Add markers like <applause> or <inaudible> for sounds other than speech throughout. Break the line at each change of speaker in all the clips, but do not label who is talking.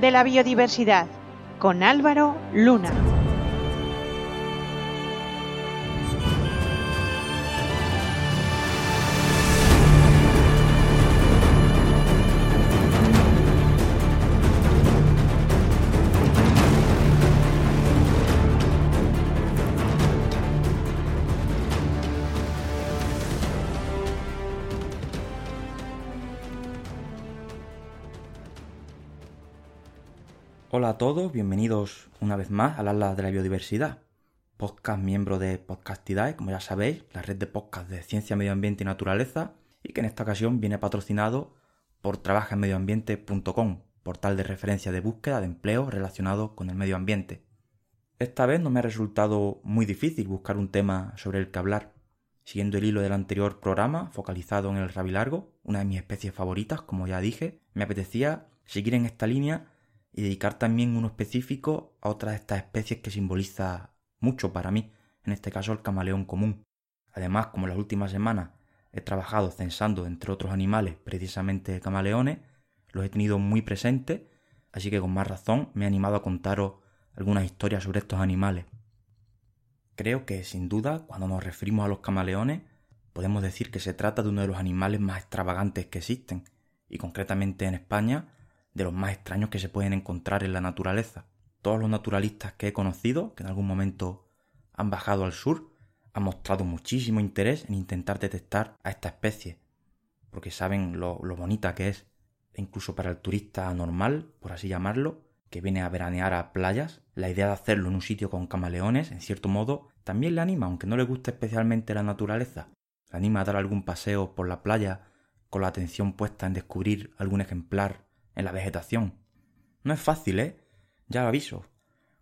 De la Biodiversidad con Álvaro Luna.
Hola a todos, bienvenidos una vez más al Atlas de la Biodiversidad, podcast miembro de Podcastidae, como ya sabéis, la red de podcast de ciencia, medio ambiente y naturaleza, y que en esta ocasión viene patrocinado por trabajaenmedioambiente.com, portal de referencia de búsqueda de empleo relacionado con el medio ambiente. Esta vez no me ha resultado muy difícil buscar un tema sobre el que hablar. Siguiendo el hilo del anterior programa, focalizado en el rabilargo, una de mis especies favoritas, como ya dije, me apetecía seguir en esta línea y dedicar también uno específico a otra de estas especies que simboliza mucho para mí, en este caso el camaleón común. Además, como las últimas semanas he trabajado censando entre otros animales precisamente camaleones, los he tenido muy presentes, así que con más razón me he animado a contaros algunas historias sobre estos animales. Creo que, sin duda, cuando nos referimos a los camaleones, podemos decir que se trata de uno de los animales más extravagantes que existen, y concretamente en España de los más extraños que se pueden encontrar en la naturaleza. Todos los naturalistas que he conocido, que en algún momento han bajado al sur, han mostrado muchísimo interés en intentar detectar a esta especie, porque saben lo, bonita que es, e incluso para el turista normal, por así llamarlo, que viene a veranear a playas, la idea de hacerlo en un sitio con camaleones, en cierto modo, también le anima, aunque no le guste especialmente la naturaleza. Le anima a dar algún paseo por la playa con la atención puesta en descubrir algún ejemplar en la vegetación. No es fácil, ¿eh? Ya lo aviso.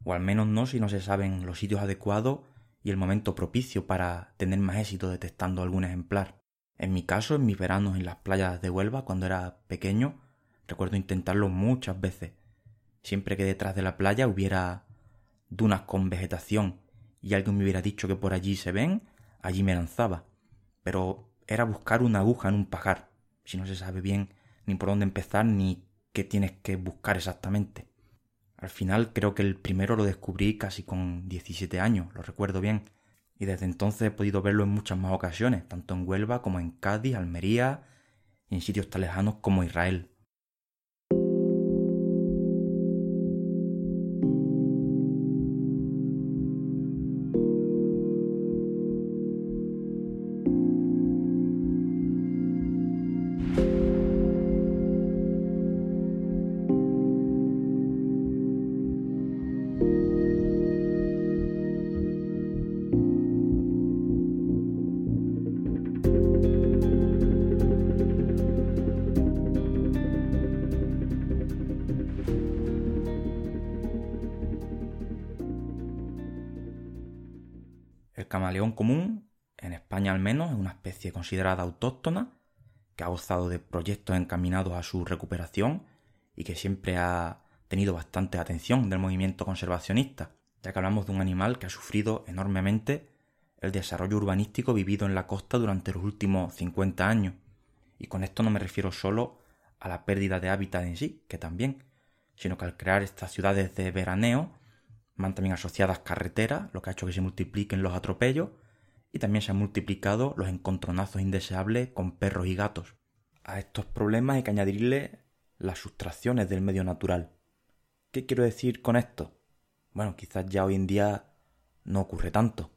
O al menos no si no se saben los sitios adecuados y el momento propicio para tener más éxito detectando algún ejemplar. En mi caso, en mis veranos en las playas de Huelva, cuando era pequeño, recuerdo intentarlo muchas veces. Siempre que detrás de la playa hubiera dunas con vegetación y alguien me hubiera dicho que por allí se ven, allí me lanzaba. Pero era buscar una aguja en un pajar, si no se sabe bien ni por dónde empezar ni que tienes que buscar exactamente. Al final creo que el primero lo descubrí casi con 17 años, lo recuerdo bien, y desde entonces he podido verlo en muchas más ocasiones, tanto en Huelva como en Cádiz, Almería y en sitios tan lejanos como Israel. Camaleón común, en España al menos, es una especie considerada autóctona, que ha gozado de proyectos encaminados a su recuperación y que siempre ha tenido bastante atención del movimiento conservacionista, ya que hablamos de un animal que ha sufrido enormemente el desarrollo urbanístico vivido en la costa durante los últimos 50 años. Y con esto no me refiero solo a la pérdida de hábitat en sí, que también, sino que al crear estas ciudades de veraneo también asociadas carreteras, lo que ha hecho que se multipliquen los atropellos y también se han multiplicado los encontronazos indeseables con perros y gatos. A estos problemas hay que añadirle las sustracciones del medio natural. ¿Qué quiero decir con esto? Bueno, quizás ya hoy en día no ocurre tanto,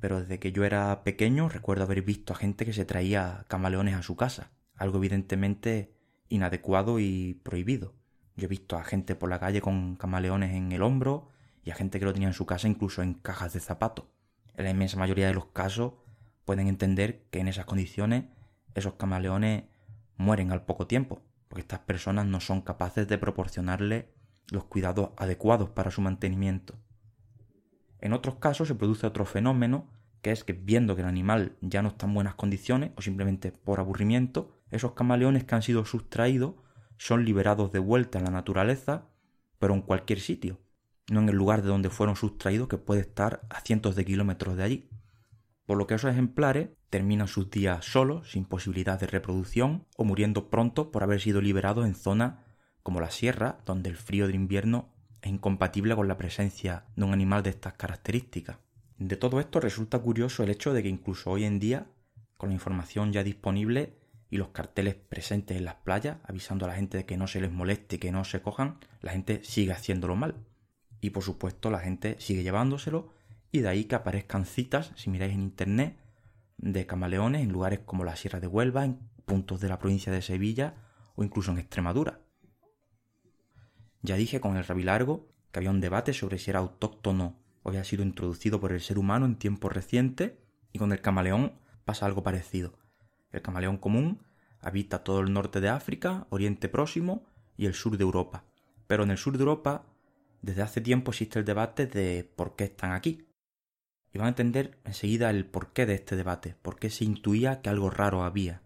pero desde que yo era pequeño recuerdo haber visto a gente que se traía camaleones a su casa, algo evidentemente inadecuado y prohibido. Yo he visto a gente por la calle con camaleones en el hombro, y a gente que lo tenía en su casa incluso en cajas de zapatos. En la inmensa mayoría de los casos pueden entender que en esas condiciones esos camaleones mueren al poco tiempo, porque estas personas no son capaces de proporcionarle los cuidados adecuados para su mantenimiento. En otros casos se produce otro fenómeno, que es que viendo que el animal ya no está en buenas condiciones o simplemente por aburrimiento, esos camaleones que han sido sustraídos son liberados de vuelta en la naturaleza, pero en cualquier sitio, no en el lugar de donde fueron sustraídos que puede estar a cientos de kilómetros de allí. Por lo que esos ejemplares terminan sus días solos, sin posibilidad de reproducción, o muriendo pronto por haber sido liberados en zonas como la sierra, donde el frío del invierno es incompatible con la presencia de un animal de estas características. De todo esto resulta curioso el hecho de que incluso hoy en día, con la información ya disponible y los carteles presentes en las playas, avisando a la gente de que no se les moleste, que no se cojan, la gente sigue haciéndolo mal. Y por supuesto la gente sigue llevándoselo y de ahí que aparezcan citas, si miráis en internet, de camaleones en lugares como la Sierra de Huelva, en puntos de la provincia de Sevilla o incluso en Extremadura. Ya dije con el rabilargo que había un debate sobre si era autóctono o había sido introducido por el ser humano en tiempos recientes, y con el camaleón pasa algo parecido. El camaleón común habita todo el norte de África, Oriente Próximo y el sur de Europa. Pero en el sur de Europa, desde hace tiempo existe el debate de por qué están aquí. Y van a entender enseguida el porqué de este debate, por qué se intuía que algo raro había.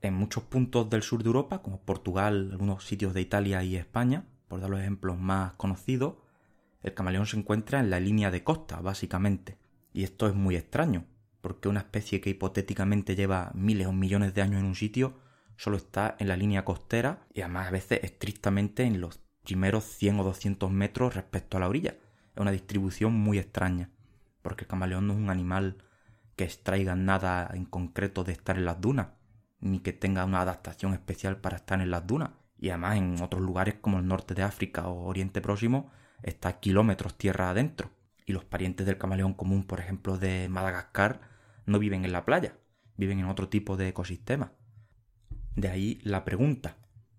En muchos puntos del sur de Europa, como Portugal, algunos sitios de Italia y España, por dar los ejemplos más conocidos, el camaleón se encuentra en la línea de costa, básicamente. Y esto es muy extraño, porque una especie que hipotéticamente lleva miles o millones de años en un sitio solo está en la línea costera y además a veces estrictamente en los primeros 100 o 200 metros respecto a la orilla. Es una distribución muy extraña, porque el camaleón no es un animal que extraiga nada en concreto de estar en las dunas, ni que tenga una adaptación especial para estar en las dunas y además en otros lugares como el norte de África o Oriente Próximo está a kilómetros tierra adentro. Y los parientes del camaleón común, por ejemplo, de Madagascar, no viven en la playa, viven en otro tipo de ecosistema. De ahí la pregunta,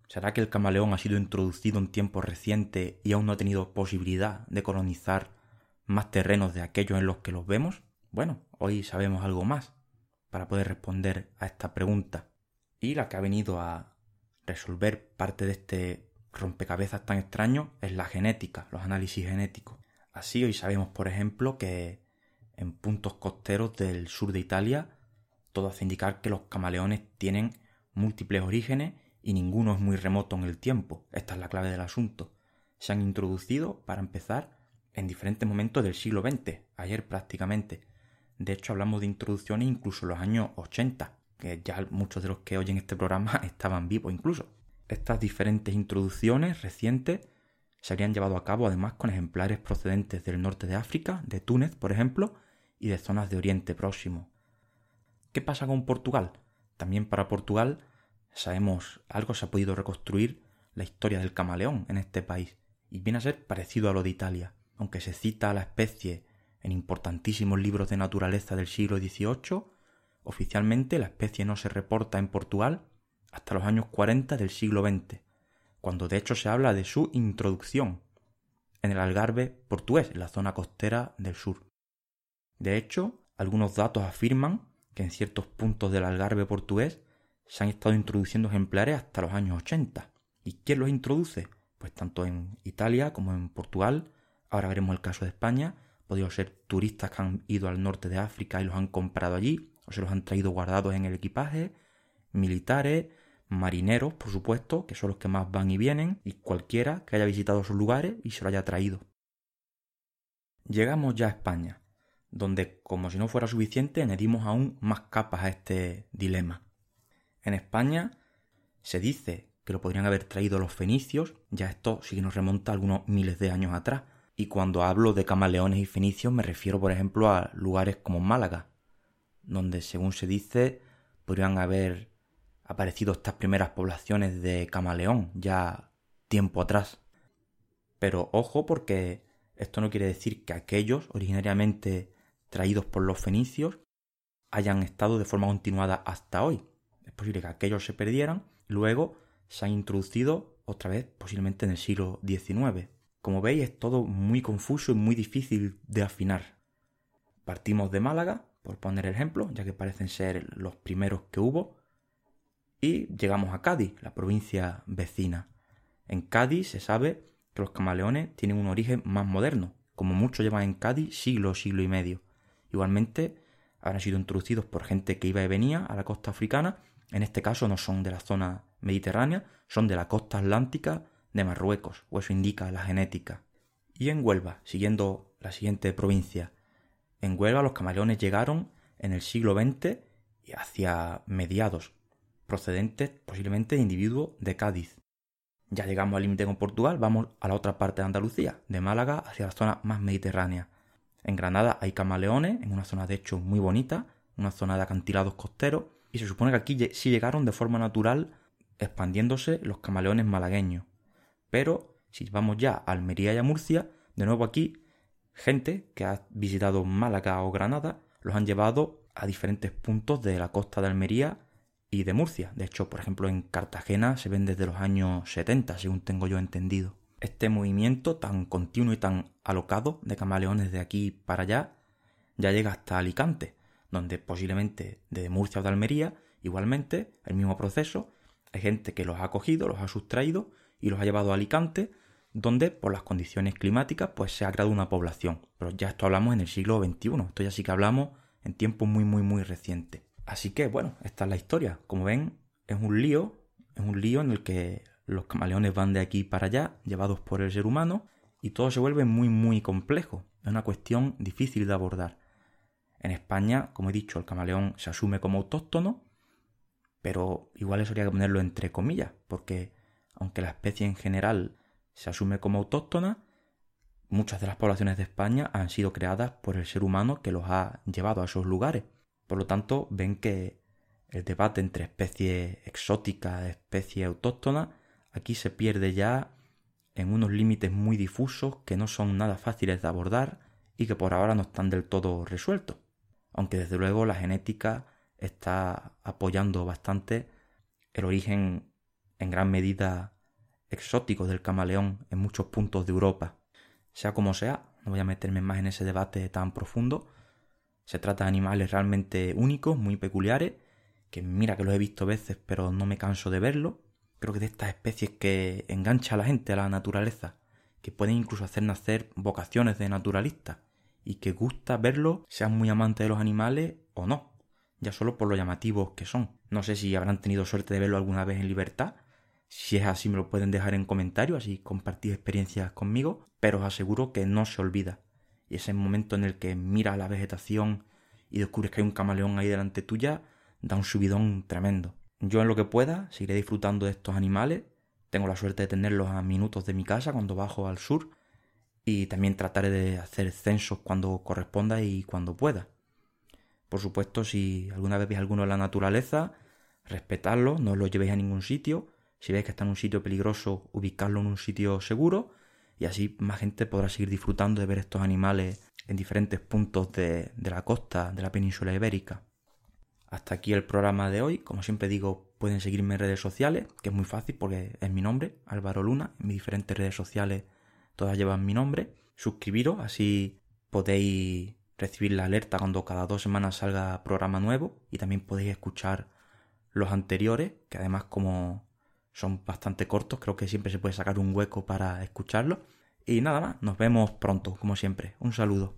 ¿será que el camaleón ha sido introducido en tiempos recientes y aún no ha tenido posibilidad de colonizar más terrenos de aquellos en los que los vemos? Bueno, hoy sabemos algo más para poder responder a esta pregunta. Y la que ha venido a resolver parte de este rompecabezas tan extraño es la genética, los análisis genéticos. Así hoy sabemos, por ejemplo, que en puntos costeros del sur de Italia todo hace indicar que los camaleones tienen múltiples orígenes y ninguno es muy remoto en el tiempo. Esta es la clave del asunto. Se han introducido, para empezar, en diferentes momentos del siglo XX, ayer prácticamente. De hecho, hablamos de introducciones incluso en los años 80, que ya muchos de los que oyen este programa <laughs> estaban vivos incluso. Estas diferentes introducciones recientes se habrían llevado a cabo además con ejemplares procedentes del norte de África, de Túnez, por ejemplo, y de zonas de Oriente Próximo. ¿Qué pasa con Portugal? También para Portugal sabemos algo se ha podido reconstruir la historia del camaleón en este país y viene a ser parecido a lo de Italia, aunque se cita a la especie en importantísimos libros de naturaleza del siglo XVIII Oficialmente la especie no se reporta en Portugal hasta los años 40 del siglo XX, cuando de hecho se habla de su introducción en el Algarve portugués, en la zona costera del sur. De hecho, algunos datos afirman que en ciertos puntos del Algarve portugués se han estado introduciendo ejemplares hasta los años 80. ¿Y quién los introduce? Pues tanto en Italia como en Portugal, ahora veremos el caso de España, podido ser turistas que han ido al norte de África y los han comprado allí, o se los han traído guardados en el equipaje, militares, marineros, por supuesto, que son los que más van y vienen, y cualquiera que haya visitado sus lugares y se lo haya traído. Llegamos ya a España, donde, como si no fuera suficiente, añadimos aún más capas a este dilema. En España se dice que lo podrían haber traído los fenicios, ya esto sí que nos remonta a algunos miles de años atrás, y cuando hablo de camaleones y fenicios me refiero, por ejemplo, a lugares como Málaga, donde según se dice podrían haber aparecido estas primeras poblaciones de camaleón ya tiempo atrás. Pero ojo porque esto no quiere decir que aquellos originariamente traídos por los fenicios hayan estado de forma continuada hasta hoy. Es posible que aquellos se perdieran, luego se han introducido otra vez posiblemente en el siglo XIX. Como veis es todo muy confuso y muy difícil de afinar. Partimos de Málaga por poner el ejemplo, ya que parecen ser los primeros que hubo. Y llegamos a Cádiz, la provincia vecina. En Cádiz se sabe que los camaleones tienen un origen más moderno, como muchos llevan en Cádiz siglo, siglo y medio. Igualmente, habrán sido introducidos por gente que iba y venía a la costa africana, en este caso no son de la zona mediterránea, son de la costa atlántica de Marruecos, o eso indica la genética. Y en Huelva, siguiendo la siguiente provincia, en Huelva los camaleones llegaron en el siglo XX y hacia mediados, procedentes posiblemente de individuos de Cádiz. Ya llegamos al límite con Portugal, vamos a la otra parte de Andalucía, de Málaga hacia la zona más mediterránea. En Granada hay camaleones, en una zona de hecho muy bonita, una zona de acantilados costeros, y se supone que aquí sí llegaron de forma natural expandiéndose los camaleones malagueños. Pero si vamos ya a Almería y a Murcia, de nuevo aquí, gente que ha visitado Málaga o Granada los han llevado a diferentes puntos de la costa de Almería y de Murcia. De hecho, por ejemplo, en Cartagena se ven desde los años 70, según tengo yo entendido. Este movimiento tan continuo y tan alocado de camaleones de aquí para allá ya llega hasta Alicante, donde posiblemente desde Murcia o de Almería, igualmente, el mismo proceso, hay gente que los ha cogido, los ha sustraído y los ha llevado a Alicante, donde por las condiciones climáticas pues se ha creado una población. Pero ya esto hablamos en el siglo XXI, esto ya sí que hablamos en tiempo muy muy muy reciente. Así que bueno, esta es la historia. Como ven, es un lío, es un lío en el que los camaleones van de aquí para allá, llevados por el ser humano, y todo se vuelve muy muy complejo. Es una cuestión difícil de abordar. En España, como he dicho, el camaleón se asume como autóctono, pero igual eso habría que ponerlo entre comillas, porque aunque la especie en general se asume como autóctona, muchas de las poblaciones de España han sido creadas por el ser humano que los ha llevado a esos lugares. Por lo tanto, ven que el debate entre especie exótica, especie autóctona, aquí se pierde ya en unos límites muy difusos que no son nada fáciles de abordar y que por ahora no están del todo resueltos. Aunque desde luego la genética está apoyando bastante el origen en gran medida exótico del camaleón en muchos puntos de Europa. Sea como sea, no voy a meterme más en ese debate tan profundo, se trata de animales realmente únicos, muy peculiares, que mira que los he visto veces, pero no me canso de verlo. Creo que de estas especies que engancha a la gente a la naturaleza, que pueden incluso hacer nacer vocaciones de naturalistas, y que gusta verlo, sean muy amantes de los animales o no, ya solo por lo llamativos que son. No sé si habrán tenido suerte de verlo alguna vez en libertad. Si es así, me lo pueden dejar en comentarios, así compartir experiencias conmigo, pero os aseguro que no se olvida y ese momento en el que miras la vegetación y descubres que hay un camaleón ahí delante tuya, da un subidón tremendo. Yo en lo que pueda seguiré disfrutando de estos animales. Tengo la suerte de tenerlos a minutos de mi casa cuando bajo al sur y también trataré de hacer censos cuando corresponda y cuando pueda. Por supuesto, si alguna vez veis alguno en la naturaleza, respetadlo, no lo llevéis a ningún sitio. Si veis que está en un sitio peligroso, ubicadlo en un sitio seguro y así más gente podrá seguir disfrutando de ver estos animales en diferentes puntos de, la costa de la península ibérica. Hasta aquí el programa de hoy. Como siempre digo, pueden seguirme en redes sociales, que es muy fácil porque es mi nombre, Álvaro Luna. En mis diferentes redes sociales todas llevan mi nombre. Suscribiros, así podéis recibir la alerta cuando cada dos semanas salga programa nuevo y también podéis escuchar los anteriores, que además como son bastante cortos, creo que siempre se puede sacar un hueco para escucharlo. Y nada más, nos vemos pronto, como siempre. Un saludo.